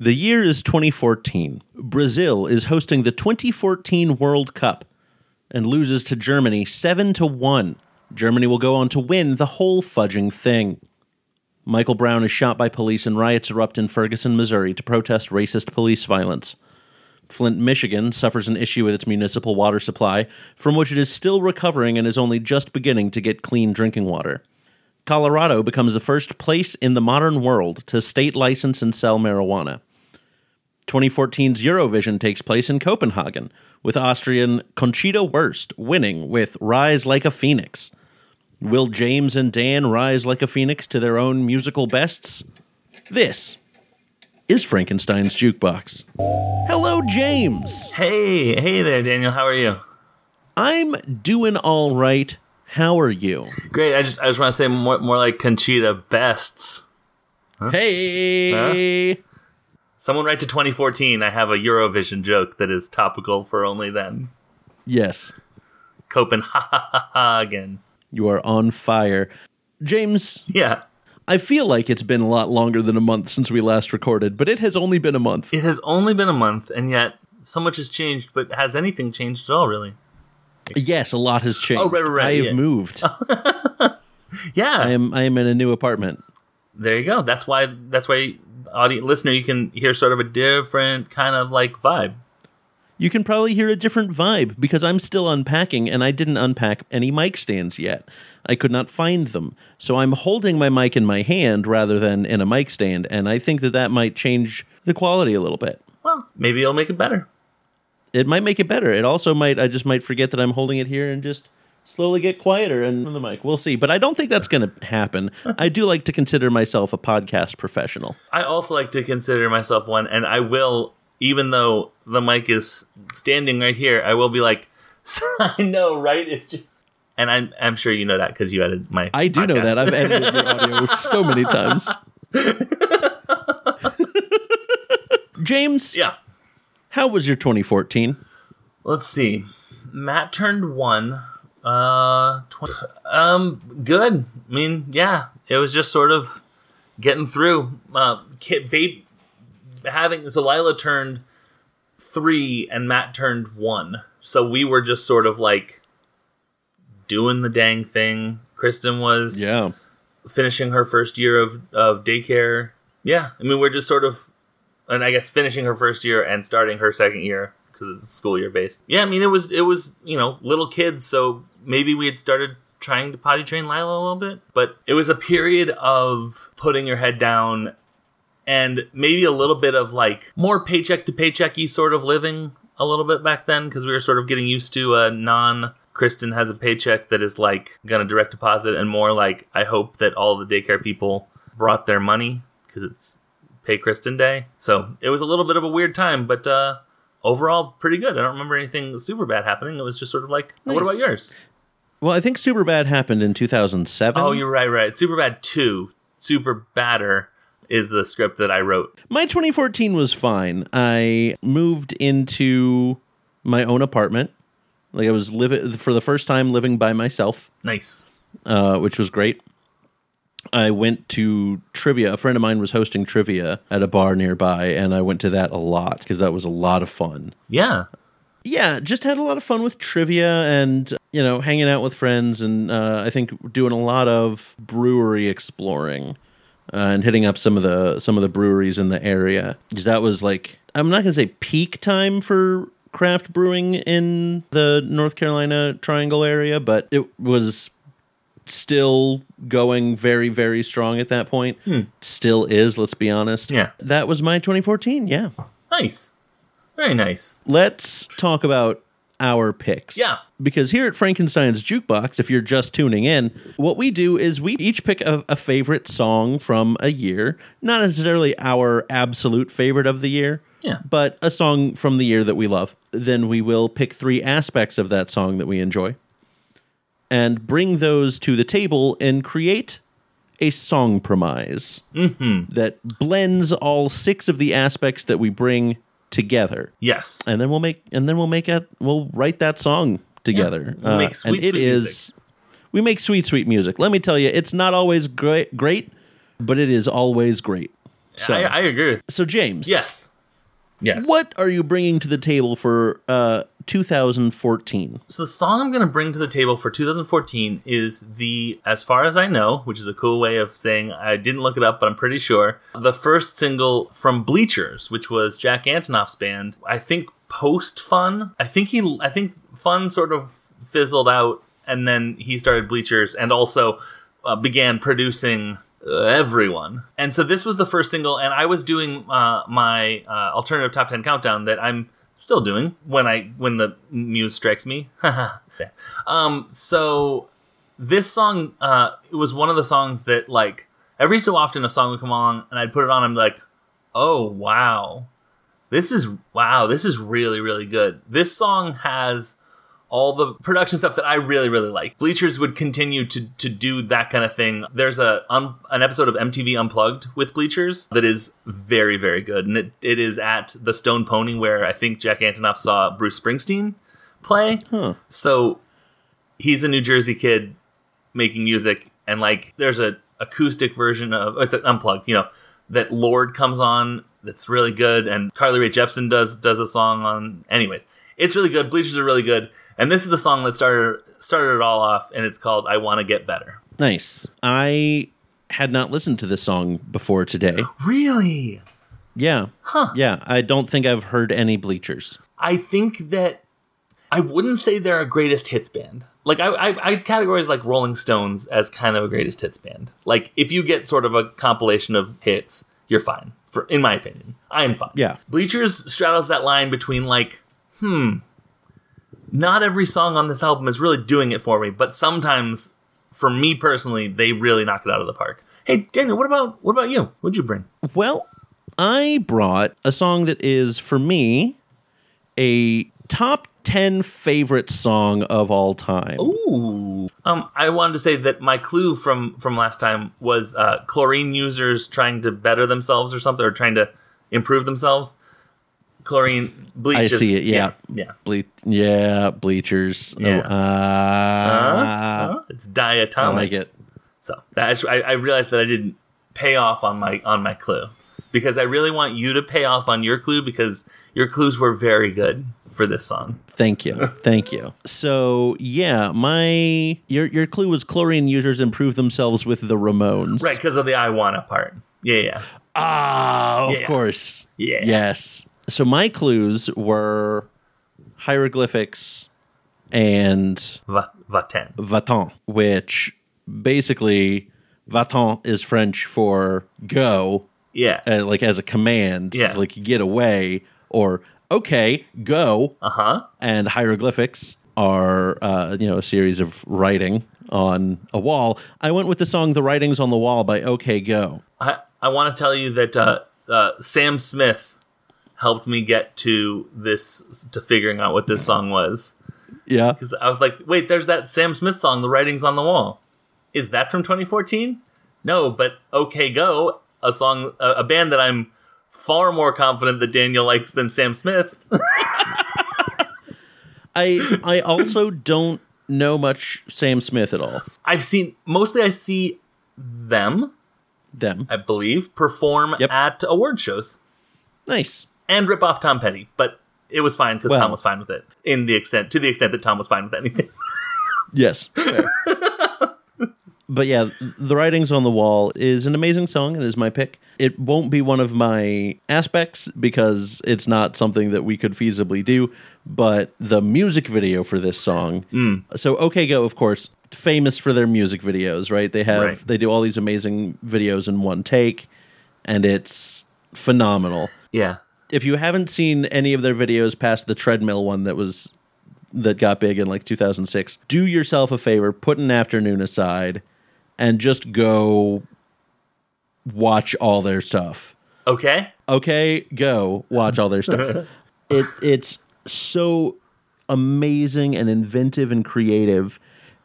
The year is 2014. Brazil is hosting the 2014 World Cup and loses to Germany 7 to 1. Germany will go on to win the whole fudging thing. Michael Brown is shot by police and riots erupt in Ferguson, Missouri to protest racist police violence. Flint, Michigan suffers an issue with its municipal water supply, from which it is still recovering and is only just beginning to get clean drinking water. Colorado becomes the first place in the modern world to state license and sell marijuana. 2014's Eurovision takes place in Copenhagen, with Austrian Conchita Wurst winning with Rise Like a Phoenix. Will James and Dan rise like a phoenix to their own musical bests? This is Frankenstein's Jukebox. Hello, James. Hey, hey there, Daniel. How are you? I'm doing all right. How are you? Great. I just I just want to say more more like Conchita Bests. Hey. Someone write to 2014. I have a Eurovision joke that is topical for only then. Yes, Copenhagen. you are on fire. James, Yeah. I feel like it's been a lot longer than a month since we last recorded, but it has only been a month. It has only been a month, and yet so much has changed. But has anything changed at all? Really? Yes, a lot has oh, changed. Oh, right, right, right, I have yeah. moved. Yeah. I am I am in a new apartment. there you go. That's why. That's why, audience listener, you can hear sort of a different kind of like vibe. You can probably hear a different vibe because I'm still unpacking and I didn't unpack any mic stands yet. I could not find them. So I'm holding my mic in my hand rather than in a mic stand, and I think that that might change the quality a little bit. Well, maybe it'll make it better. It might make it better. It also might, I just might forget that I'm holding it here and just slowly get quieter and on the mic. We'll see. But I don't think that's going to happen. I do like to consider myself a podcast professional. I also like to consider myself one, and I will, even though the mic is standing right here, I will be like, I know, right? It's just, and I'm I'm sure you know that because you edited my. I do know that. I've edited your audio so many times. James, yeah. how was your 2014? Let's see. Matt turned one. Uh, tw- um, good. I mean, yeah, it was just sort of getting through. Uh, kid, babe, having so Lila turned three and Matt turned one, so we were just sort of like doing the dang thing. Kristen was Yeah. finishing her first year of, of daycare. Yeah, I mean, we're just sort of, and I guess finishing her first year and starting her second year because it's school year based. Yeah, I mean, it was it was you know little kids, so maybe we had started trying to potty train Lila a little bit, but it was a period of putting your head down and maybe a little bit of like more paycheck to paychecky sort of living a little bit back then because we were sort of getting used to a non Kristen has a paycheck that is like gonna direct deposit and more like I hope that all the daycare people brought their money because it's pay Kristen day. So it was a little bit of a weird time, but uh overall pretty good. I don't remember anything super bad happening. It was just sort of like what about yours? Well, I think Super Bad happened in 2007. Oh, you're right, right. Super bad two. Super badder is the script that I wrote. My 2014 was fine. I moved into my own apartment. Like I was living for the first time living by myself, Nice. uh, which was great. I went to trivia. A friend of mine was hosting trivia at a bar nearby, and I went to that a lot because that was a lot of fun. Yeah. yeah, just had a lot of fun with trivia and you know hanging out with friends, and uh, I think doing a lot of brewery exploring uh, and hitting up some of the some of the breweries in the area because that was like I'm not gonna say peak time for craft brewing in the North Carolina Triangle area, but it was still going very very strong at that point. Hmm. Still is. Let's be honest. Yeah. that was my 2014. Yeah. Nice. Very nice. let's talk about our picks. Yeah. Because here at Frankenstein's Jukebox, if you're just tuning in, what we do is we each pick a, a favorite song from a year, not necessarily our absolute favorite of the year, Yeah. but a song from the year that we love. Then we will pick three aspects of that song that we enjoy and bring those to the table and create a song promise that blends all six of the aspects that we bring together Yes. and then we'll make and then we'll make it we'll write that song together Uh, We'll make sweet, and it is music. we make sweet sweet music let me tell you it's not always great great but it is always great So, I, I agree. so James, Yes. Yes. what are you bringing to the table for uh, 2014? So the song I'm going to bring to the table for 2014 is the, as far as I know, which is a cool way of saying I didn't look it up, but I'm pretty sure, the first single from Bleachers, which was Jack Antonoff's band. I think post Fun. I think he, I think Fun sort of fizzled out, and then he started Bleachers, and also uh, began producing uh, everyone. And so this was the first single, and I was doing uh, my uh, alternative top ten countdown that I'm still doing when I when the muse strikes me. um, so this song uh, it was one of the songs that like every so often a song would come on and I'd put it on. I'm like, oh wow, this is wow, this is really really good. This song has all the production stuff that I really really like. Bleachers would continue to to do that kind of thing. There's a um, an episode of MTV Unplugged with Bleachers that is very very good, and it, it is at the Stone Pony where I think Jack Antonoff saw Bruce Springsteen play. Huh. So he's a New Jersey kid making music, and like there's a acoustic version of it's an unplugged, you know, that Lorde comes on that's really good, and Carly Rae Jepsen does does a song on. Anyways, it's really good. Bleachers are really good, and this is the song that started started it all off, and it's called "I Want to Get Better." Nice. I had not listened to this song before today. Really? Yeah. Huh. Yeah. I don't think I've heard any Bleachers. I think that I wouldn't say they're a greatest hits band. Like I, I, I categorize like Rolling Stones as kind of a greatest hits band. Like if you get sort of a compilation of hits, you're fine. For in my opinion, I am fine. Yeah. Bleachers straddles that line between like, hmm, not every song on this album is really doing it for me, but sometimes, for me personally, they really knock it out of the park. Hey Daniel, what about what about you? What'd you bring? Well, I brought a song that is, for me, a top 10 favorite song of all time. Ooh. Um, I wanted to say that my clue from from last time was uh, chlorine users trying to better themselves or something, or trying to improve themselves. Chlorine bleach. I see it, yeah. yeah. Ble- yeah, Bleachers. Oh, Yeah. uh, Uh, it's diatomic. I like it. So that I, I realized that I didn't pay off on my on my clue because I really want you to pay off on your clue because your clues were very good for this song. Thank you. Thank you. So, yeah, my your your clue was chlorine users improve themselves with the Ramones. Right, because of the I wanna part. Yeah, yeah. Ah, of Yeah. course. Yeah. Yes. So my clues were hieroglyphics and Va, va-ten. va-t'en, which basically va-t'en is French for go, Yeah. uh, like as a command. Yeah. It's like get away or okay, go. Uh huh. And hieroglyphics are uh, you know a series of writing on a wall. I went with the song "The Writings on the Wall" by OK Go. I, I want to tell you that uh, uh, Sam Smith helped me get to this to figuring out what this song was Yeah. because I was like, wait, there's that Sam Smith song, "The Writings on the Wall." Is that from 2014? No, but OK Go, a song, a, a band that I'm far more confident that Daniel likes than Sam Smith. I I also don't know much Sam Smith at all. I've seen mostly I see them, Them. I believe, perform Yep. at award shows Nice. And rip off Tom Petty, but it was fine because Well. Tom was fine with it. In the extent, to the extent that Tom was fine with anything. Yes. but yeah, The Writings on the Wall is an amazing song. It is my pick. It won't be one of my aspects because it's not something that we could feasibly do. But the music video for this song. Mm. So OK Go, of course, famous for their music videos, right? They have Right. they do all these amazing videos in one take, and it's phenomenal. yeah. If you haven't seen any of their videos past the treadmill one that was that got big in like 2006 do yourself a favor put an afternoon aside and just go watch all their stuff Okay. okay go watch all their stuff it it's so amazing and inventive and creative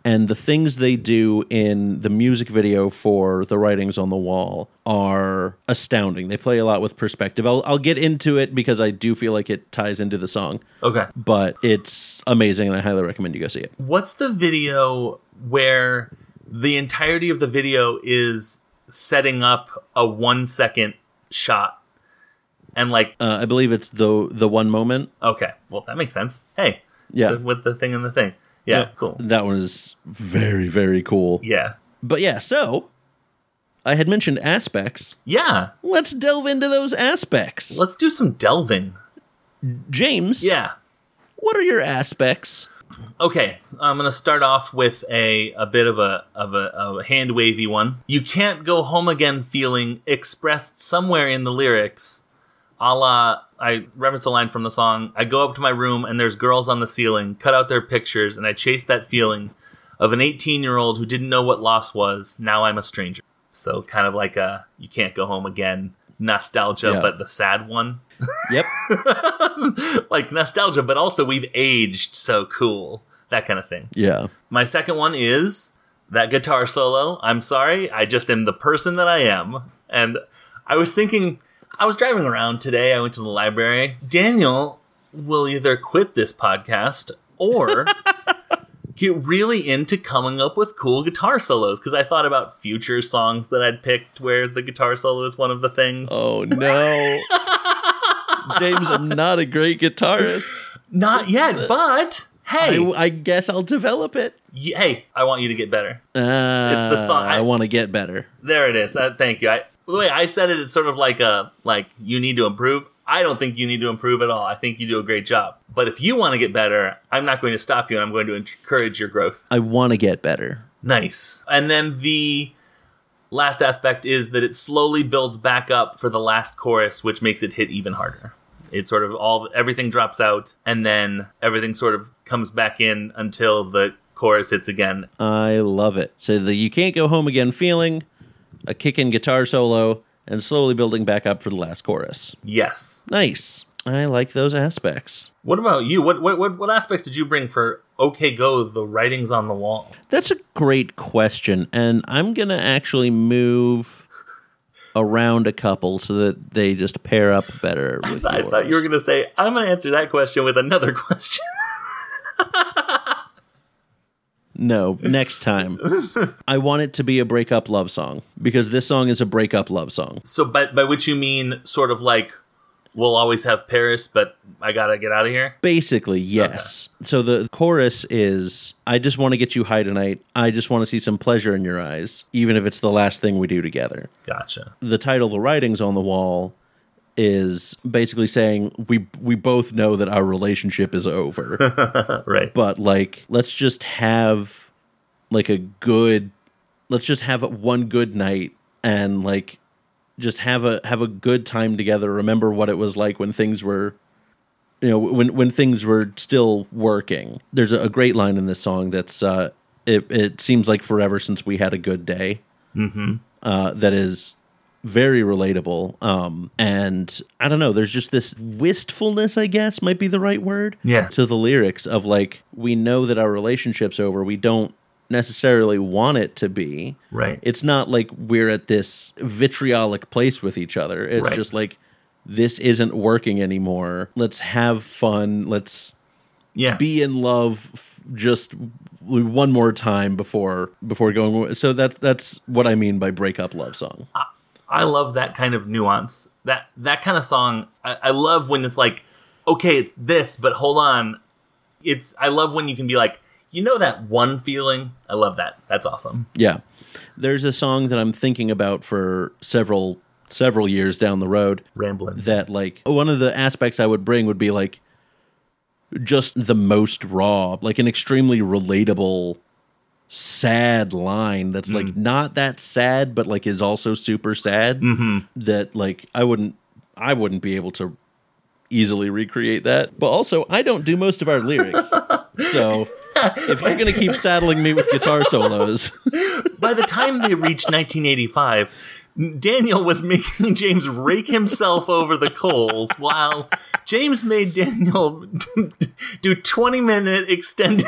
and the things they do in the music video for the writings on the wall are astounding they play a lot with perspective i'll, I'll get into it because i do feel like it ties into the song Okay. but it's amazing and i highly recommend you go see it What's the video where the entirety of the video is setting up a one second shot and like Uh, I believe it's the the one moment. okay, well that makes sense. Hey, Yeah. with the thing and the thing. Yeah, cool. That one is very very cool. Yeah, But yeah, so I had mentioned aspects. yeah. Let's delve into those aspects. Let's do some delving. James, Yeah. what are your aspects? Okay, I'm gonna start off with a a bit of a of a, a hand wavy one. You can't go home again feeling expressed somewhere in the lyrics, a la I reference a line from the song. I go up to my room and there's girls on the ceiling, cut out their pictures, and I chase that feeling of an 18 year old who didn't know what loss was. Now I'm a stranger. So kind of like a you can't go home again nostalgia, Yeah. but the sad one. Yep. like nostalgia, but also we've aged so cool. That kind of thing. yeah. My second one is that guitar solo. I'm sorry, I just am the person that I am. And I was thinking, I was driving around today, I went to the library. Daniel will either quit this podcast or get really into coming up with cool guitar solos because I thought about future songs that I'd picked where the guitar solo is one of the things. Oh no. James, I'm not a great guitarist. Not yet, but hey, I, I guess I'll develop it. y- hey, I want you to get better. Uh, the song- I, I- want to get better. There it is. Uh, thank you. I, the way I said it, it's sort of like a like you need to improve. I don't think you need to improve at all. I think you do a great job. But if you want to get better, I'm not going to stop you, and I'm going to encourage your growth. I want to get better. Nice. And then the last aspect is that it slowly builds back up for the last chorus, which makes it hit even harder. It sort of all everything drops out, and then everything sort of comes back in until the chorus hits again. I love it. So the you can't go home again feeling, a kick in guitar solo, and slowly building back up for the last chorus. Yes. Nice. I like those aspects. What about you? What what what, what aspects did you bring for OK Go? The writings on the wall. That's a great question, and I'm gonna actually move around a couple so that they just pair up better with I thought you were going to say I'm going to answer that question with another question. No, next time. I want it to be a breakup love song because this song is a breakup love song. so by by which you mean sort of like we'll always have Paris, but I gotta get out of here. Basically, yes. So the chorus is I just want to get you high tonight. I just want to see some pleasure in your eyes, even if it's the last thing we do together. Gotcha. The title, The Writings on the Wall, is basically saying we we both know that our relationship is over. right. but like let's just have like a good let's just have one good night and like just have a have a good time together remember what it was like when things were you know when when things were still working there's a, a great line in this song that's uh it, it seems like forever since we had a good day mm-hmm. uh that is very relatable um and i don't know there's just this wistfulness i guess might be the right word Yeah. to the lyrics of like we know that our relationship's over we don't necessarily want it to be Right. it's not like we're at this vitriolic place with each other it's Right. just like this isn't working anymore let's have fun let's yeah. be in love f- just one more time before before going so that that's what i mean by breakup love song I love that kind of nuance. That that kind of song. I, I love when it's like, okay, it's this, but hold on. It's. I love when you can be like, you know, that one feeling. I love that. That's awesome. Yeah. There's a song that I'm thinking about for several several years down the road Rambling. that like one of the aspects I would bring would be like just the most raw, like an extremely relatable sad line that's like mm. not that sad but like is also super sad mm-hmm. that like I wouldn't I wouldn't be able to easily recreate that. But also I don't do most of our lyrics. so if you're going to keep saddling me with guitar solos, By the time they reached 1985, Daniel was making James rake himself over the coals while James made Daniel do 20 minute extended.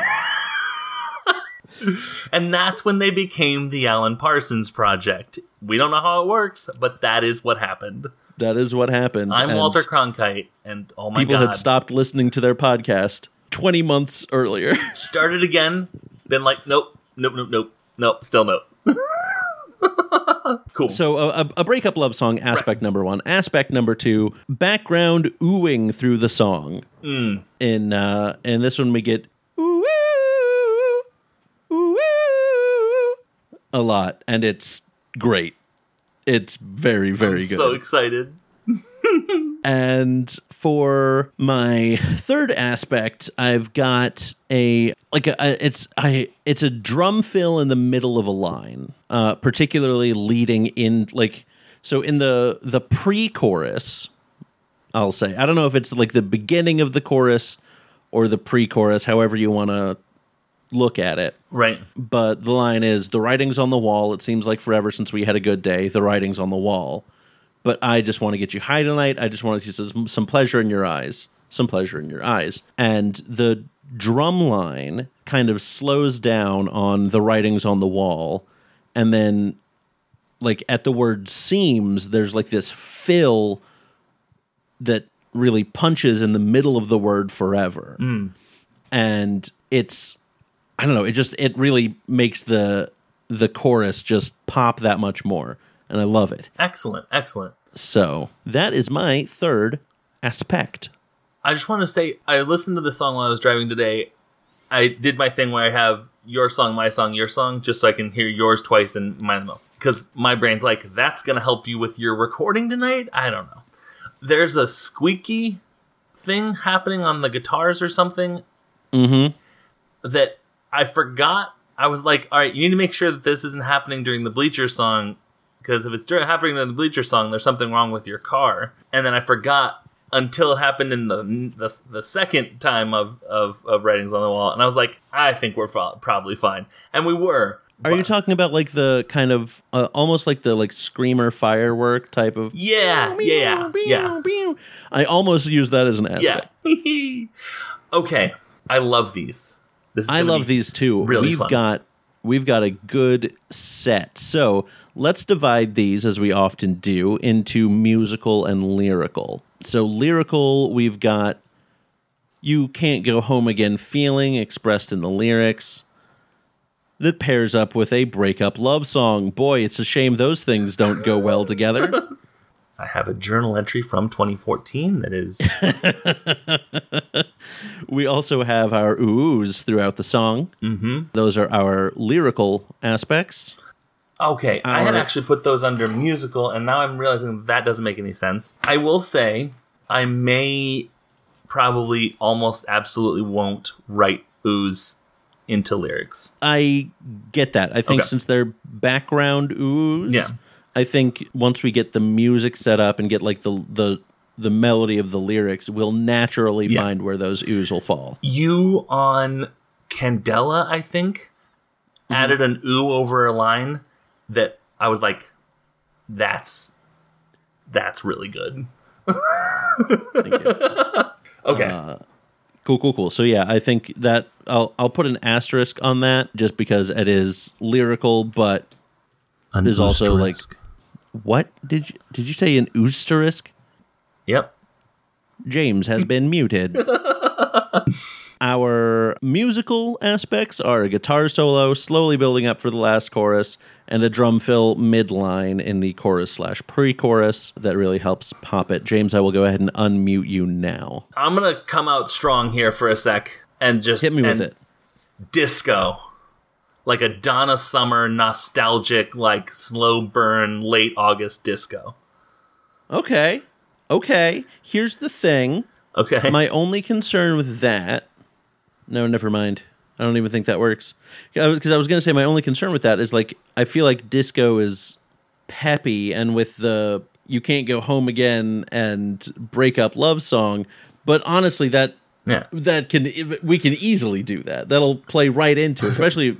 And that's when they became the Alan Parsons Project. We don't know how it works, but that is what happened. that is what happened. I'm and Walter Cronkite, and oh my People god, had stopped listening to their podcast 20 months earlier. started again, been like, nope, nope, nope, nope, nope, still nope. cool. So a, a- breakup love song, aspect number one. Aspect number two, background oohing through the song. Mm. In uh, in this one we get ooh ooh ooh a lot, and it's great. It's very very I'm good. so excited. And for my third aspect, I've got a like a, a- it's I it's a drum fill in the middle of a line, uh, particularly leading in like so in the the pre-chorus. I'll say I don't know if it's like the beginning of the chorus or the pre-chorus, however you want to look at it. Right. but the line is the writing's on the wall. It seems like forever since we had a good day. The writing's on the wall. But i just want to get you high tonight. I just want to see some, some pleasure in your eyes some pleasure in your eyes. And the drum line kind of slows down on the writing's on the wall. And then like at the word seems there's like this fill that really punches in the middle of the word forever. Mm. And it's I don't know. It just it really makes the the chorus just pop that much more, and I love it. Excellent. Excellent. So that is my third aspect. I just want to say I listened to the song while I was driving today. I did my thing where I have your song, my song, your song, just so I can hear yours twice and mine no. Because my brain's like, that's gonna help you with your recording tonight. I don't know. There's a squeaky thing happening on the guitars or something Mm-hmm. that I forgot. I was like, all right, you need to make sure that this isn't happening during the Bleacher song, because if it's dur- happening during the Bleacher song, there's something wrong with your car. And then I forgot until it happened in the the, the second time of, of of writings on the wall, and I was like, I think we're fo- probably fine, and we were. Are you talking about like the kind of uh, almost like the like screamer firework type of? Yeah, yeah, yeah, I almost use that as an aspect. yeah. okay, I love these. This is I love these too. really we've fun. got we've got a good set. So let's divide these as we often do into musical and lyrical. So lyrical, we've got you can't go home again feeling expressed in the lyrics that pairs up with a breakup love song. Boy, it's a shame those things don't go well together. I have a journal entry from 2014 that is we also have our oohs throughout the song. Mm-hmm. Those are our lyrical aspects. Okay, I had actually put those under musical, and now I'm realizing that doesn't make any sense. I will say, I may probably almost absolutely won't write ooze into lyrics. I get that. I think Okay. since they're background oohs, Yeah. I think once we get the music set up and get like the the the melody of the lyrics, we'll naturally Yeah. find where those oohs will fall. You on Candela, I think, added an ooh over a line that I was like, that's that's really good. Thank you. Okay. Uh, cool, cool, cool. So yeah, I think that I'll I'll put an asterisk on that just because it is lyrical, but An there's also, like- asterisk. What did you did you say an asterisk? Yep. James has been muted. Our musical aspects are a guitar solo slowly building up for the last chorus and a drum fill midline in the chorus slash pre chorus that really helps pop it. James, I will go ahead and unmute you now. I'm gonna come out strong here for a sec and just Hit me with it. Disco, like a Donna Summer nostalgic, like slow burn, late August disco. Okay. Okay. Here's the thing. Okay, My only concern with that. No, never mind. I don't even think that works. Because I was going to say my only concern with that is like I feel like disco is peppy, and with the "You Can't Go Home Again" and "Break Up Love Song," but honestly, that yeah, that can we can easily do that. That'll play right into, especially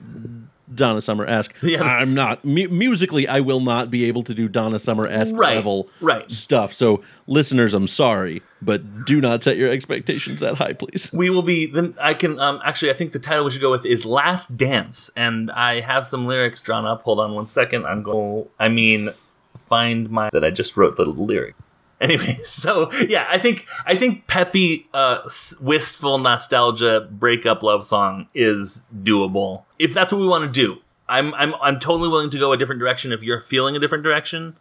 Donna Summer esque. Yeah. I'm not mu- musically. I will not be able to do Donna Summer esque Right, level right. stuff. So, listeners, I'm sorry, but do not set your expectations that high, please. we will be. Then I can um actually I think the title we should go with is Last Dance, and I have some lyrics drawn up. Hold on one second. I'm going. I mean, find my that I just wrote the lyric. Anyway, so yeah, I think I think peppy, uh, wistful nostalgia breakup love song is doable if that's what we want to do. I'm I'm I'm totally willing to go a different direction if you're feeling a different direction.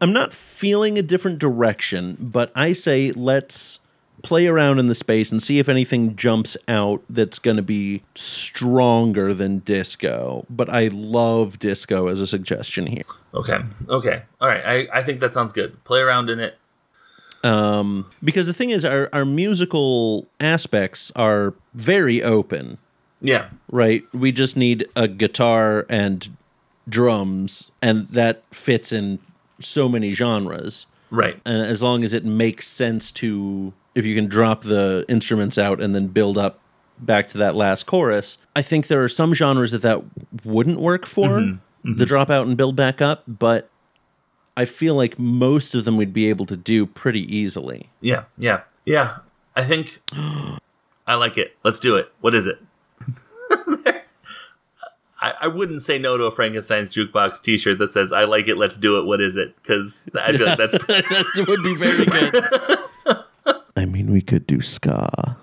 I'm not feeling a different direction, but I say let's play around in the space and see if anything jumps out that's going to be stronger than disco. But I love disco as a suggestion here. Okay. Okay. All right. I, I think that sounds good. Play around in it. Um, because the thing is, our, our musical aspects are very open, Yeah. right? We just need a guitar and drums, and that fits in so many genres. Right. and as long as it makes sense to if you can drop the instruments out and then build up back to that last chorus i think there are some genres that that wouldn't work for the drop out and build back up but i feel like most of them we'd be able to do pretty easily Yeah. Yeah. Yeah. I think I like it. Let's do it. What is it? I, I wouldn't say no to a Frankenstein's jukebox T-shirt that says "I like it. Let's do it." What is it? Because I feel like that's that would be very good i mean we could do ska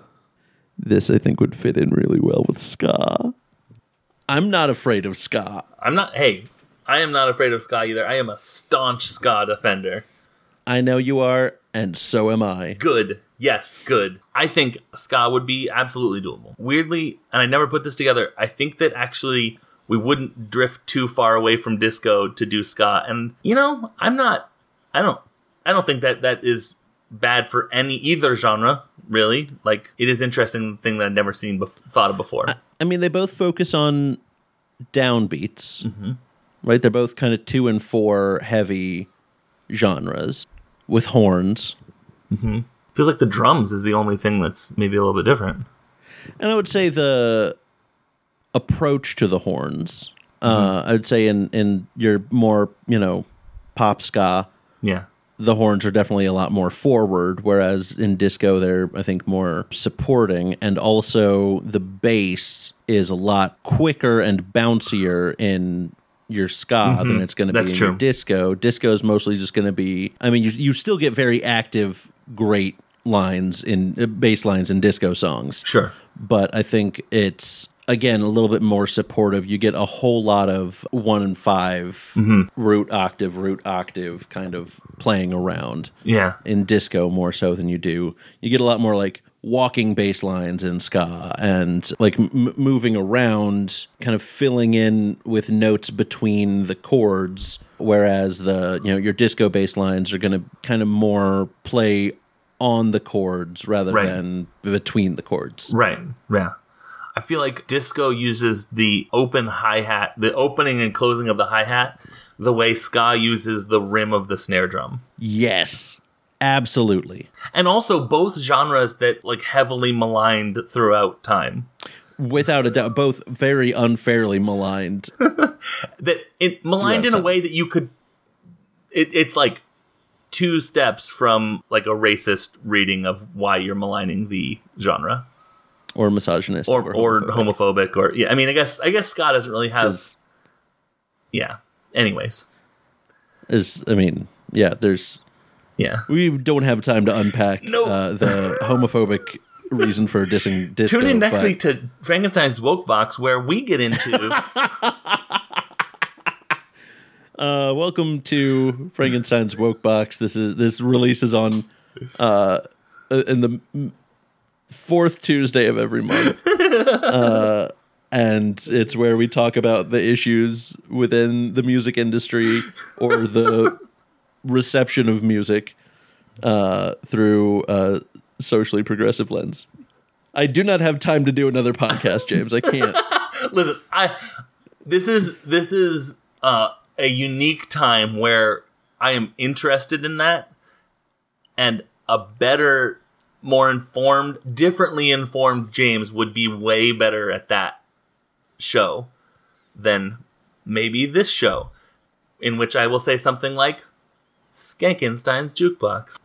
this i think would fit in really well with ska i'm not afraid of ska I'm not. Hey, I am not afraid of ska either. I am a staunch ska defender. i know you are and so am i Good. Yes, good. I think ska would be absolutely doable. Weirdly, and I never put this together, I think that actually we wouldn't drift too far away from disco to do ska. And you know, I'm not I don't I don't think that that is bad for any either genre, really. Like it is interesting thing that I've never seen bef- thought of before. I mean, they both focus on downbeats, mm-hmm. Right? They're both kind of two and four heavy genres with horns. Feels like the drums is the only thing that's maybe a little bit different. And I would say the approach to the horns, uh, I would say in, in your more, you know, pop ska, Yeah. the horns are definitely a lot more forward, whereas in disco they're I think more supporting, and also the bass is a lot quicker and bouncier in your ska than it's going to be in true. your disco. Disco is mostly just going to be. I mean, you you still get very active, great lines in uh, bass lines in disco songs, Sure. but I think it's again a little bit more supportive. You get a whole lot of one and 5 Mm-hmm. root octave, root octave kind of playing around Yeah. in disco more so than you do. You get a lot more like walking bass lines in ska and like m- moving around, kind of filling in with notes between the chords. Whereas the you know your disco bass lines are going to kind of more play on the chords rather Right. than between the chords. Right. Yeah. I feel like disco uses the open hi hat, the opening and closing of the hi hat, the way ska uses the rim of the snare drum. Yes, absolutely. And also both genres that like heavily maligned throughout time. Without a doubt, both very unfairly maligned. That it maligned in a way that you could it, it's like two steps from like a racist reading of why you're maligning the genre. or misogynist Or or homophobic. homophobic or yeah, I mean I guess I guess Scott doesn't really have yeah. Anyways. is I mean, yeah, there's Yeah. we don't have time to unpack No. uh, the homophobic reason for dissing disco. Tune in next but week to Frankenstein's Woke Box, where we get into Uh, welcome to Frankenstein's Woke Box. This is this releases on uh, in the fourth Tuesday of every month, uh, and it's where we talk about the issues within the music industry or the reception of music uh, through a socially progressive lens. I do not have time to do another podcast, James. I can't. listen. I this is this is uh, a unique time where I am interested in that, and a better, more informed, differently informed James would be way better at that show than maybe this show, in which I will say something like Skankenstein's Jukebox.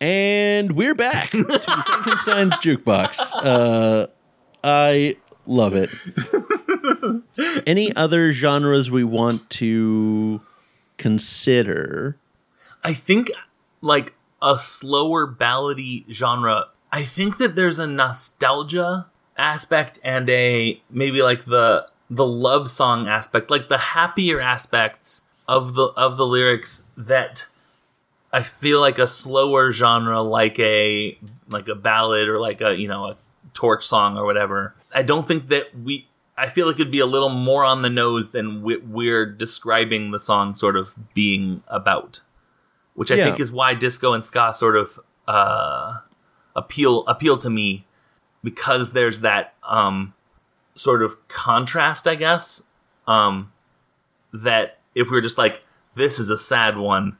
And we're back to Frankenstein's Jukebox. Uh, I love it. Any other genres we want to consider? I think like a slower ballady genre. I think that there's a nostalgia aspect and a maybe like the the love song aspect, like the happier aspects of the of the lyrics that I feel like a slower genre like a like a ballad or like a you know a torch song or whatever. I don't think that we I feel like it'd be a little more on the nose than we- we're describing the song sort of being about, which I Yeah. think is why disco and ska sort of uh, appeal appeal to me because there's that um, sort of contrast, I guess. Um, that if we were just like this is a sad one,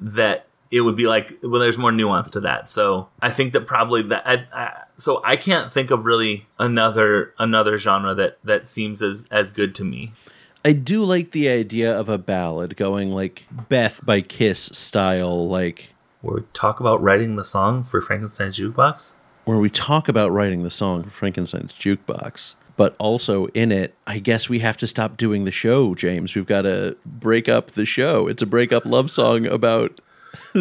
that it would be like well there's more nuance to that. So i think that probably that I, I, so i can't think of really another another genre that that seems as as good to me. I do like the idea of a ballad going like Beth by Kiss style, like where we talk about writing the song for frankenstein's jukebox? where we talk about writing the song for Frankenstein's jukebox. But also in it, I guess we have to stop doing the show, James. We've got to break up the show. It's a breakup love song about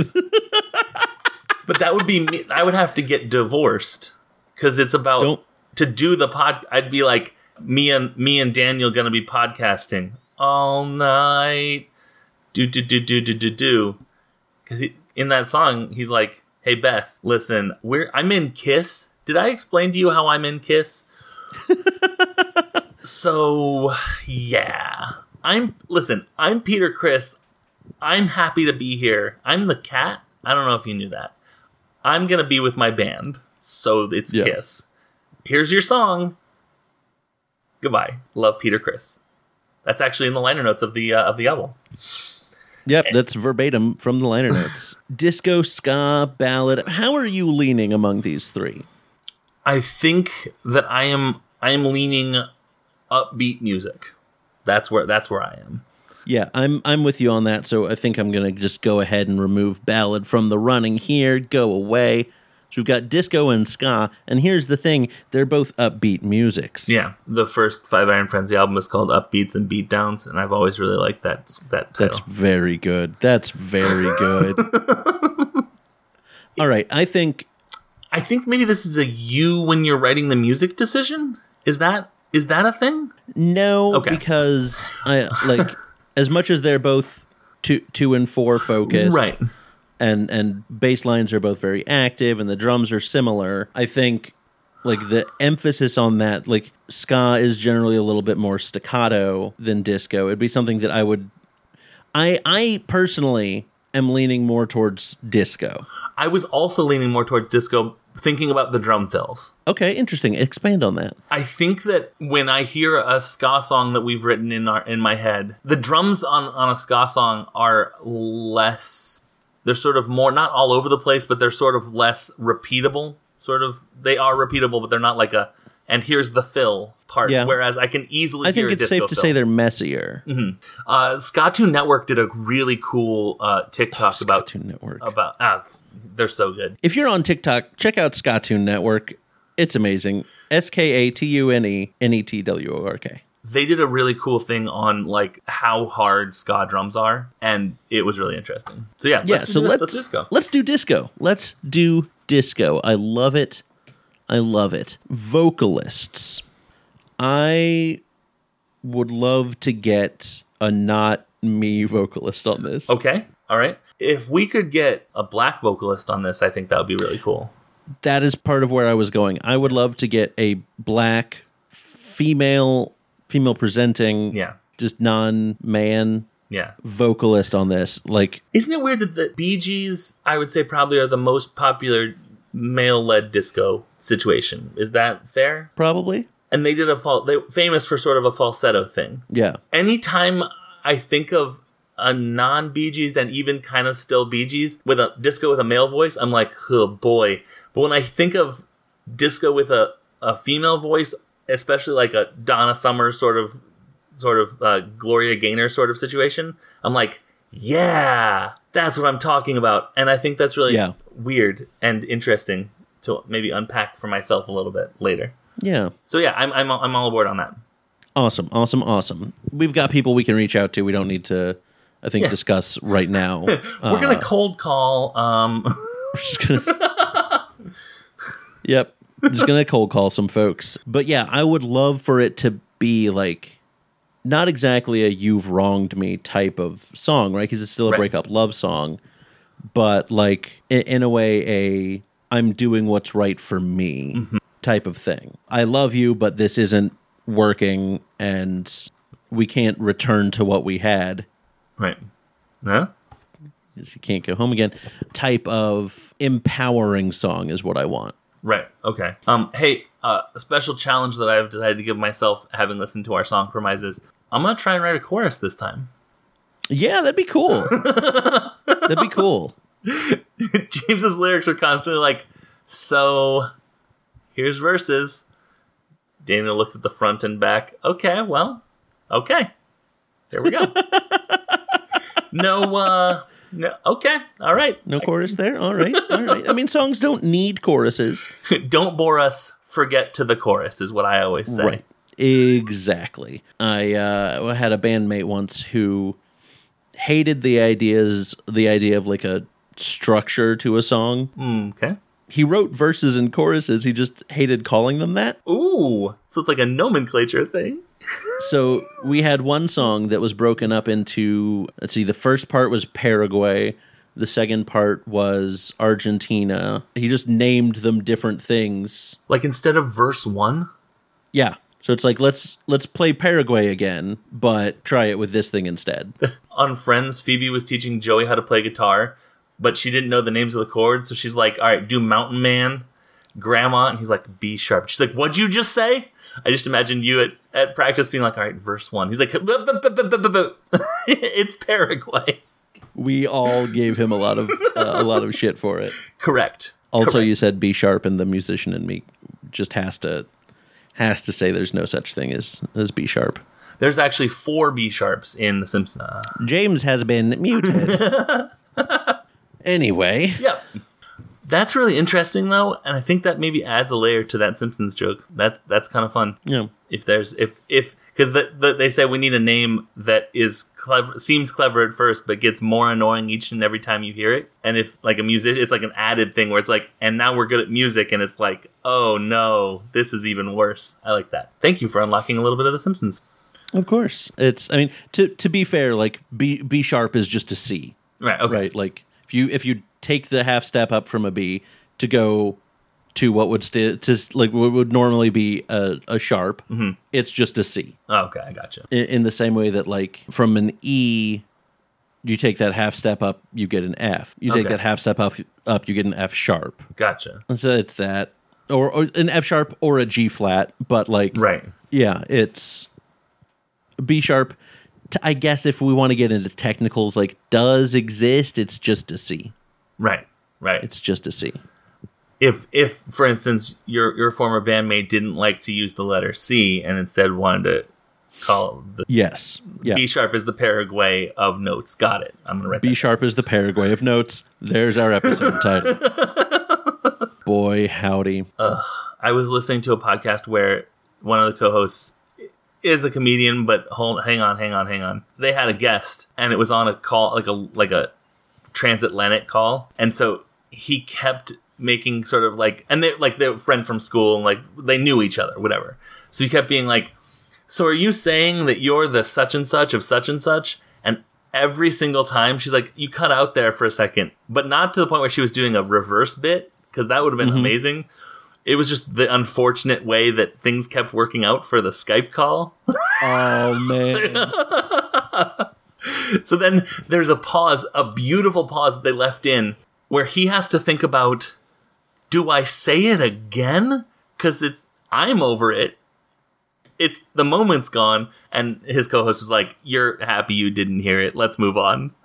but that would be me i would have to get divorced because it's about Don't- to do the pod i'd be like me and me and daniel gonna be podcasting all night do do do do do do do because in that song he's like hey beth listen we're i'm in kiss did i explain to you how i'm in kiss so yeah. I'm listen i'm peter criss. I'm happy to be here. I'm the cat. I don't know if you knew that. I'm gonna be with my band. So it's Yeah. kiss. Here's your song. Goodbye. Love peter criss. That's actually in the liner notes of the uh, of the album. Yep, that's verbatim from the liner notes. Disco, ska, ballad. How are you leaning among these three? I think that I am I am leaning upbeat music. That's where that's where I am. Yeah, I'm I'm with you on that. So I think I'm gonna just go ahead and remove ballad from the running here. Go away. So we've got disco and ska, and here's the thing: they're both upbeat musics. Yeah, the first Five Iron Frenzy album is called Upbeats and Beatdowns, and I've always really liked that that title. That's very good. That's very good. All right, I think I think maybe this is a you when you're writing the music decision. Is that is that a thing? no Okay. because I like as much as they're both two two and four focused, Right. and and bass lines are both very active and the drums are similar i think like the emphasis on that like ska is generally a little bit more staccato than disco it'd be something that i would i i personally am leaning more towards disco I was also leaning more towards disco, thinking about the drum fills. okay interesting expand on that I think that when I hear a ska song that we've written in our in my head, the drums on on a ska song are less. They're sort of more not all over the place, but they're sort of less repeatable. Sort of, they are repeatable, but they're not like a. And here's the fill part. Yeah. Whereas I can easily. i think a it's disco safe to fill. say they're messier Uh, Skatune Network did a really cool uh, TikTok about Cartoon network about. Ah, they're so good. if you're on tiktok check out Skatune network it's amazing s-k-a-t-u-n-e n-e-t-w-o-r-k They did a really cool thing on like how hard ska drums are, and it was really interesting. So yeah, yeah let's so let's let's just go. let's do disco let's do disco i love it i love it vocalists i would love to get a not me vocalist on this Okay. All right. If we could get a black vocalist on this, I think that would be really cool. that is part of where i was going i would love to get a black female female presenting Yeah. just non-man Yeah. vocalist on this like Isn't it weird that the Bee Gees, I would say, probably are the most popular male led disco situation? Is that fair? probably And they did a fal- they famous for sort of a falsetto thing. yeah Anytime I think of a non Bee Gees and even kind of still Bee Gees with a disco with a male voice, I'm like, oh boy. But when I think of disco with a, a female voice, especially like a Donna Summer sort of sort of uh, Gloria Gaynor sort of situation, I'm like, yeah, that's what I'm talking about. And I think that's really Yeah. weird and interesting to maybe unpack for myself a little bit later. yeah So yeah, I'm I'm I'm all aboard on that. Awesome, awesome, awesome. We've got people we can reach out to. We don't need to, I think, Yeah. discuss right now. We're Uh, gonna cold call. Um, we're just gonna. yep, I'm just gonna cold call some folks. But yeah, I would love for it to be like not exactly a "you've wronged me" type of song, right? Because it's still a Right. breakup love song, but like in, in a way, a "I'm doing what's right for me" Mm-hmm. type of thing. I love you, but this isn't working, and we can't return to what we had. Right. Because you can't go home again. Type of empowering song is what I want. Right. Okay. Um. Hey, uh, a special challenge that I've decided to give myself, having listened to our song promises, I'm gonna try and write a chorus this time. Yeah, that'd be cool. that'd be cool. James's lyrics are constantly like, "So, here's verses." Daniel looks at the front and back. Okay, well, okay, here we go. no, uh, no, okay, all right. No chorus there. All right, all right. I mean, songs don't need choruses. Don't bore us. Forget to the chorus is what I always say. Right. Exactly. I uh, had a bandmate once who hated the ideas, the idea of like a structure to a song. Mm, okay. He wrote verses and choruses. He just hated calling them that. Ooh, so it's like a nomenclature thing. So we had one song that was broken up into. Let's see. The first part was Paraguay. The second part was Argentina. He just named them different things. Like instead of verse one, Yeah. So it's like let's let's play Paraguay again, but try it with this thing instead. on Friends, Phoebe was teaching Joey how to play guitar, but she didn't know the names of the chords, so she's like, "All right, do Mountain Man, Grandma," and he's like, "B sharp." She's like, "What'd you just say?" I just imagine you at, at practice being like, "All right, verse one." He's like. "It's Paraguay." We all gave him a lot of uh, a lot of shit for it. Correct. Also, Correct. you said B sharp, and the musician in me just has to has to say there's no such thing as as B sharp. there's actually four B sharps in The Simpsons. James has been muted. anyway, yeah. That's really interesting though, and I think that maybe adds a layer to that Simpsons joke. That that's kind of fun. yeah, if there's if if because the, the, they say we need a name that is clever seems clever at first but gets more annoying each and every time you hear it and if like a music it's like an added thing where it's like and now we're good at music and it's like oh no this is even worse i like that thank you for unlocking a little bit of the simpsons of course. It's. I mean, to to be fair, like B B sharp is just a C. right okay right like if you if you take the half step up from a b to go to what would st- to like what would normally be a, a sharp mm-hmm. it's just a c. Oh, okay i gotcha. In, in the same way that like from an e you take that half step up you get an f. You take Okay. that half step up up you get an f sharp. Gotcha. So it's that or, or an f sharp or a g flat but like right. yeah it's b sharp i guess if we want to get into technicals like does exist it's just a c. Right right. It's just a c. If if for instance your your former bandmate didn't like to use the letter c and instead wanted to call the yes yeah. B sharp is the Paraguay of notes. Got it. I'm gonna write b sharp is the paraguay of notes. There's our episode title. Boy howdy. I was listening to a podcast where one of the co-hosts is a comedian, but hold, hang on, hang on, hang on. They had a guest, and it was on a call, like a like a transatlantic call, and so he kept making sort of like, and they like they're friend from school, and like they knew each other, whatever. So he kept being like, "So are you saying that you're the such and such of such and such?" And every single time she's like, "You cut out there for a second, but not to the point where she was doing a reverse bit because that would have been mm-hmm. amazing." It was just the unfortunate way that things kept working out for the Skype call. oh man So then there's a pause, a beautiful pause that they left in where he has to think about do I say it again? Cuz it's I'm over it. It's the moment's gone and his co-host is like, "You're happy you didn't hear it. Let's move on."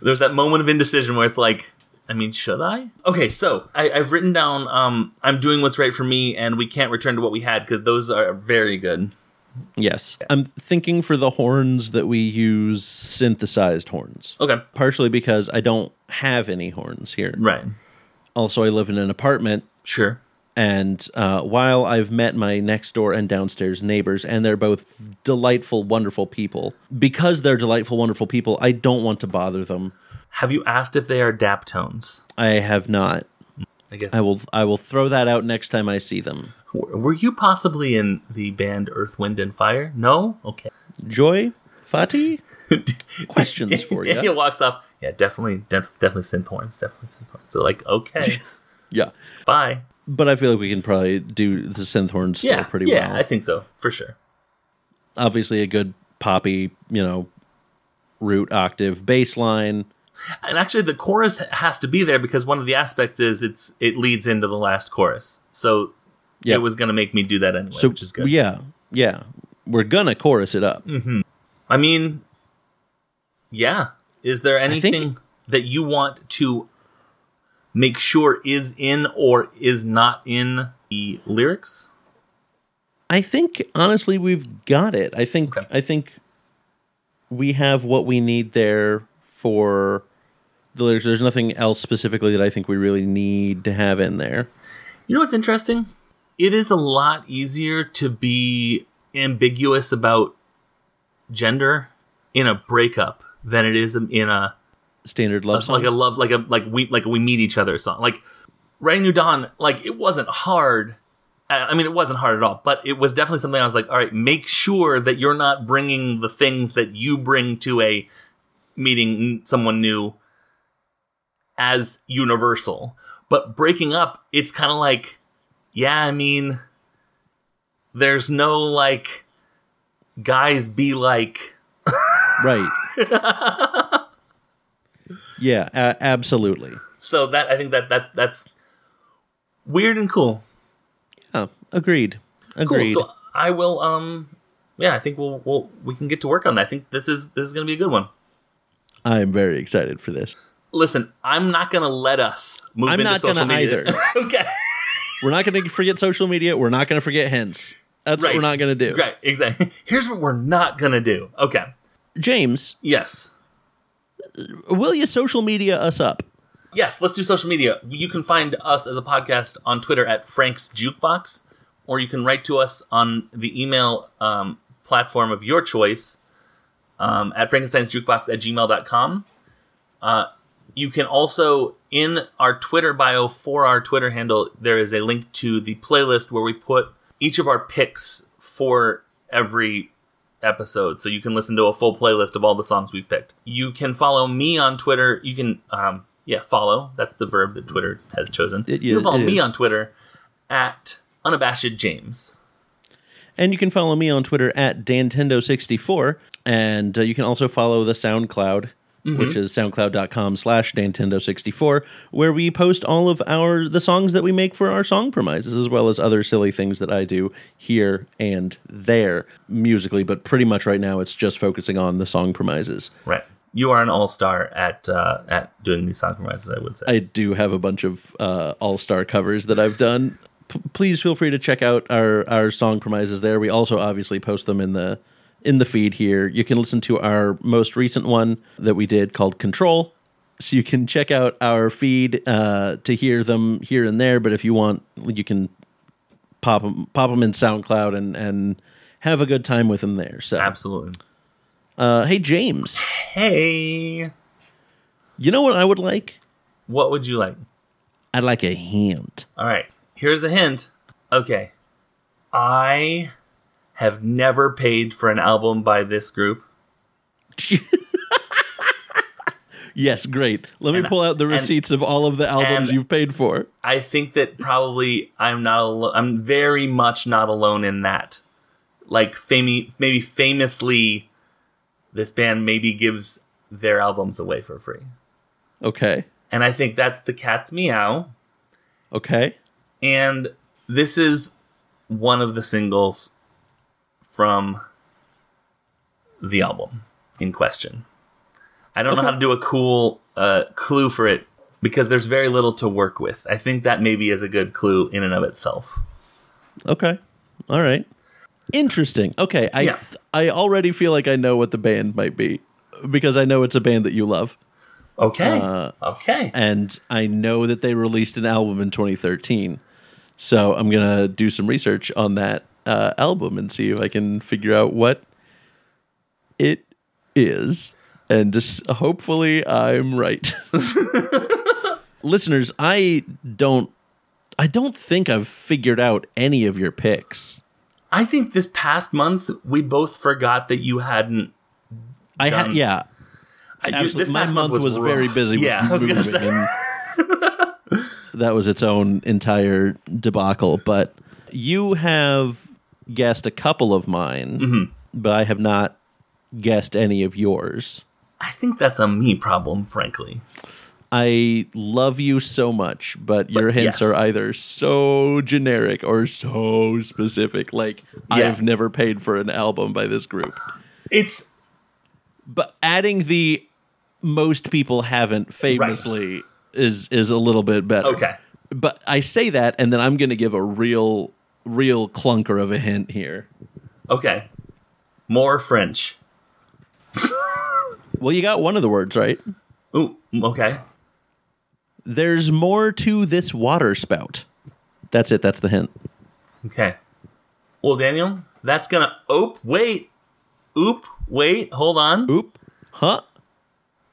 There's that moment of indecision where it's like, I mean, should I? Okay, so I, I've written down um, I'm doing what's right for me, and we can't return to what we had because those are very good. yes i'm thinking for the horns that we use synthesized horns Okay, partially because i don't have any horns here right, also i live in an apartment sure. And uh, while I've met my next door and downstairs neighbors, and they're both delightful, wonderful people, because they're delightful, wonderful people, I don't want to bother them. Have you asked if they are Daptones? I have not. I guess I will I will throw that out next time I see them. Were you possibly in the band Earth, Wind, and Fire? No. Okay. Joy, Fati, questions for you. Daniel walks off. Yeah, definitely, def- definitely synth horns. Definitely synth horns. So like, okay, Yeah, bye. but I feel like we can probably do the synth horn still Yeah, pretty yeah, well. Yeah, I think so for sure. Obviously, a good poppy, you know, root octave bass line. And actually, the chorus has to be there because one of the aspects is it's it leads into the last chorus. So Yeah. it was going to make me do that anyway, So which is good. yeah, yeah, we're gonna chorus it up. Mm-hmm. I mean, yeah. Is there think- anything that you want to make sure is in or is not in the lyrics? I think honestly we've got it. I think Okay. I think we have what we need there for the lyrics. There's nothing else specifically that I think we really need to have in there. You know what's interesting? It is a lot easier to be ambiguous about gender in a breakup than it is in a Standard love song. like a love like a like we like a we meet each other song. Like Writing New Dawn, like it wasn't hard. I mean, it wasn't hard at all, but it was definitely something I was like, all right, make sure that you're not bringing the things that you bring to a meeting someone new as universal. But breaking up, it's kind of like, yeah, I mean, there's no like, guys be like, right. yeah, absolutely. so that I think that that that's weird and cool. Yeah, agreed. Agreed. Cool. So I will. Um. Yeah, I think we'll we'll we can get to work on that. I think this is this is gonna be a good one. I'm very excited for this. Listen, I'm not gonna let us move I'm into not social gonna media. either. okay. We're not going to forget social media. We're not going to forget hints. That's what we're not going to do. Right. Exactly. Here's what we're not gonna do. Okay. James, Yes. will you social media us up? Yes. Let's do social media. You can find us as a podcast on Twitter at Frank's Jukebox, or you can write to us on the email um, platform of your choice um, at Frankenstein's Jukebox at gmail.com. Uh, you can also, in our Twitter bio for our Twitter handle, there is a link to the playlist where we put each of our picks for every episode. So you can listen to a full playlist of all the songs we've picked. You can follow me on Twitter. You can, um, yeah, follow. That's the verb that Twitter has chosen. It- you can follow me is. on Twitter at unabashed James. And you can follow me on Twitter at Dantendo64. And uh, you can also follow the SoundCloud, which is soundcloud.com slash Dantendo64, where we post all of our the songs that we make for our song promises, as well as other silly things that I do here and there musically. But pretty much right now, it's just focusing on the song promises. Right. You are an all star at uh, at doing these song compromises. I would say. I do have a bunch of uh, all star covers that I've done. P- please feel free to check out our our song promises there. We also obviously post them in the in the feed here. You can listen to our most recent one that we did called Control. So you can check out our feed uh, to hear them here and there. But if you want, you can pop them pop them in SoundCloud and and have a good time with them there. So, Absolutely. uh, hey James, Hey, you know what I would like? what would you like? I'd like a hint. All right. Here's a hint. Okay. I have never paid for an album by this group. Yes, great. Let me And- pull out the and- receipts of all of the albums you've paid for. I think that probably I'm not alone. I'm very much not alone in that. Like, fami- maybe famously, this band maybe gives their albums away for free. Okay. And I think that's The Cat's Meow. Okay. And this is one of the singles from the album in question. I don't know how to do a cool uh, clue for it because there's very little to work with. I think that maybe is a good clue in and of itself. Okay. All right. Interesting. Okay. I Yeah. I already feel like I know what the band might be because I know it's a band that you love Okay. Uh, okay. and I know that they released an album in 2013. So I'm going to do some research on that uh, album and see if I can figure out what it is and just hopefully I'm right. Listeners, I don't I don't think I've figured out any of your picks. I think this past month we both forgot that you hadn't. I had yeah. I- Absolutely. this My past month was, rough. very busy. Yeah, with I was gonna moving, say. that was its own entire debacle. But you have guessed a couple of mine, Mm-hmm. but I have not guessed any of yours. I think that's a me problem, frankly. I love you so much, but your hints yes. are either so generic or so specific. Like Yeah. I've never paid for an album by this group. It's But adding the most people haven't famously is is a little bit better. okay. But I say that and then I'm going to give a real real clunker of a hint here. Okay. More French. Well, you got one of the words right. Ooh, okay. There's more to this water spout. That's it. That's the hint. Okay. Well, Daniel, that's gonna. Oop, wait. Oop, wait. Hold on. Oop. Huh?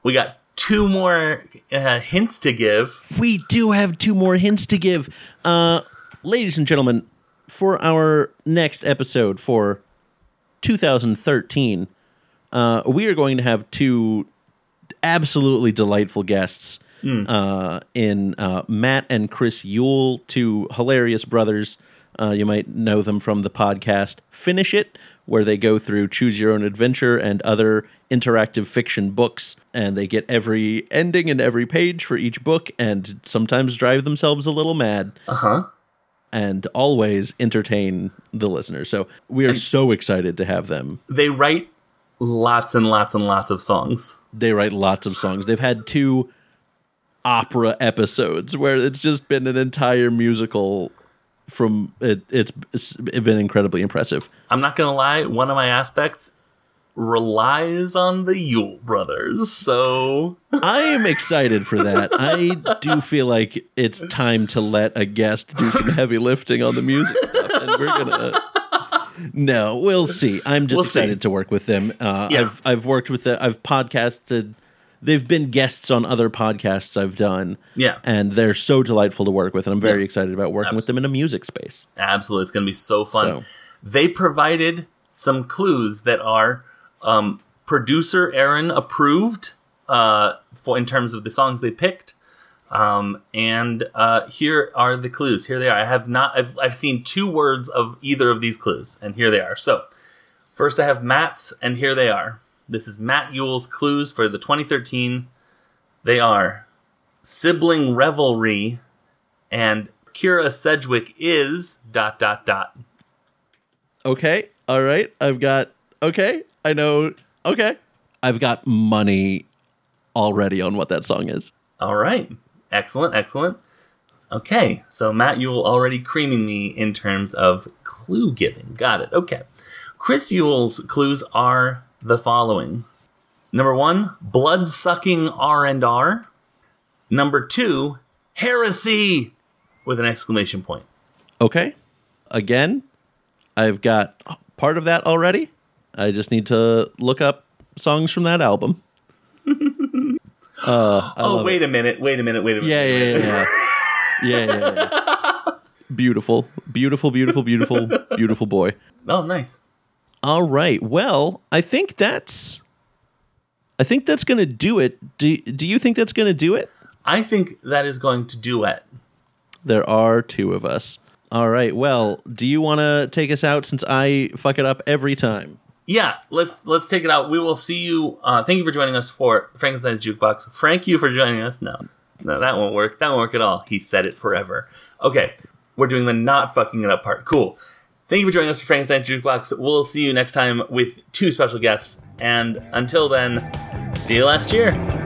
We got two more uh, hints to give. we do have two more hints to give. Uh, ladies and gentlemen, for our next episode for 2013, uh, we are going to have two absolutely delightful guests uh, in uh, Matt and Chris Yule, two hilarious brothers. Uh, you might know them from the podcast Finish It, where they go through Choose Your Own Adventure and other interactive fiction books, and they get every ending and every page for each book, and sometimes drive themselves a little mad Uh huh. And always entertain the listeners. So we are so excited to have them. They write lots and lots and lots of songs. They write lots of songs. They've had two opera episodes where it's just been an entire musical from it, it's, it's been incredibly impressive. I'm not gonna lie. One of my aspects relies on the Yule brothers. So I am excited for that. I do feel like it's time to let a guest do some heavy lifting on the music stuff, and we're gonna. No, we'll see. I'm just We'll see. excited to work with them. Uh, Yeah. I've I've worked with the I've podcasted. They've been guests on other podcasts I've done. Yeah. and they're so delightful to work with, and I'm very Yeah. excited about working with them in a music space. Absolutely, it's going to be so fun. So- They provided some clues that are um, producer Aaron approved uh, for in terms of the songs they picked. Um, and uh, here are the clues. Here they are. I have not. I've, I've seen two words of either of these clues, and here they are. So, first I have Matt's, and here they are. This is Matt Yule's clues for the 2013. They are sibling revelry and Kyra Sedgwick is dot dot dot. Okay, all right. I've got okay. I know. Okay, I've got money already on what that song is. All right. Excellent, excellent. Okay, so Matt Yule already creaming me in terms of clue giving. Got it. Okay. Chris Yule's clues are the following. Number one, blood sucking R and R. Number two, heresy with an exclamation point. Okay. Again, I've got part of that already. I just need to look up songs from that album. uh, oh, wait it. a minute, wait a minute, wait a minute. Yeah, yeah, yeah, yeah. yeah, yeah, yeah. Beautiful, beautiful, beautiful, beautiful, beautiful boy. Oh, nice. All right. Well, I think that's. I think that's going to do it. Do, do you think that's going to do it? I think that is going to do it. There are two of us. All right. Well, do you want to take us out since I fuck it up every time? Yeah, let's let's take it out. We will see you. Uh, thank you for joining us for Frankenstein's Jukebox. Frank, you for joining us. No, no, that won't work. That won't work at all. He said it forever. Okay, we're doing the not fucking it up part. Cool. Thank you for joining us for Frankenstein's Jukebox. We'll see you next time with two special guests. And until then, see you last year.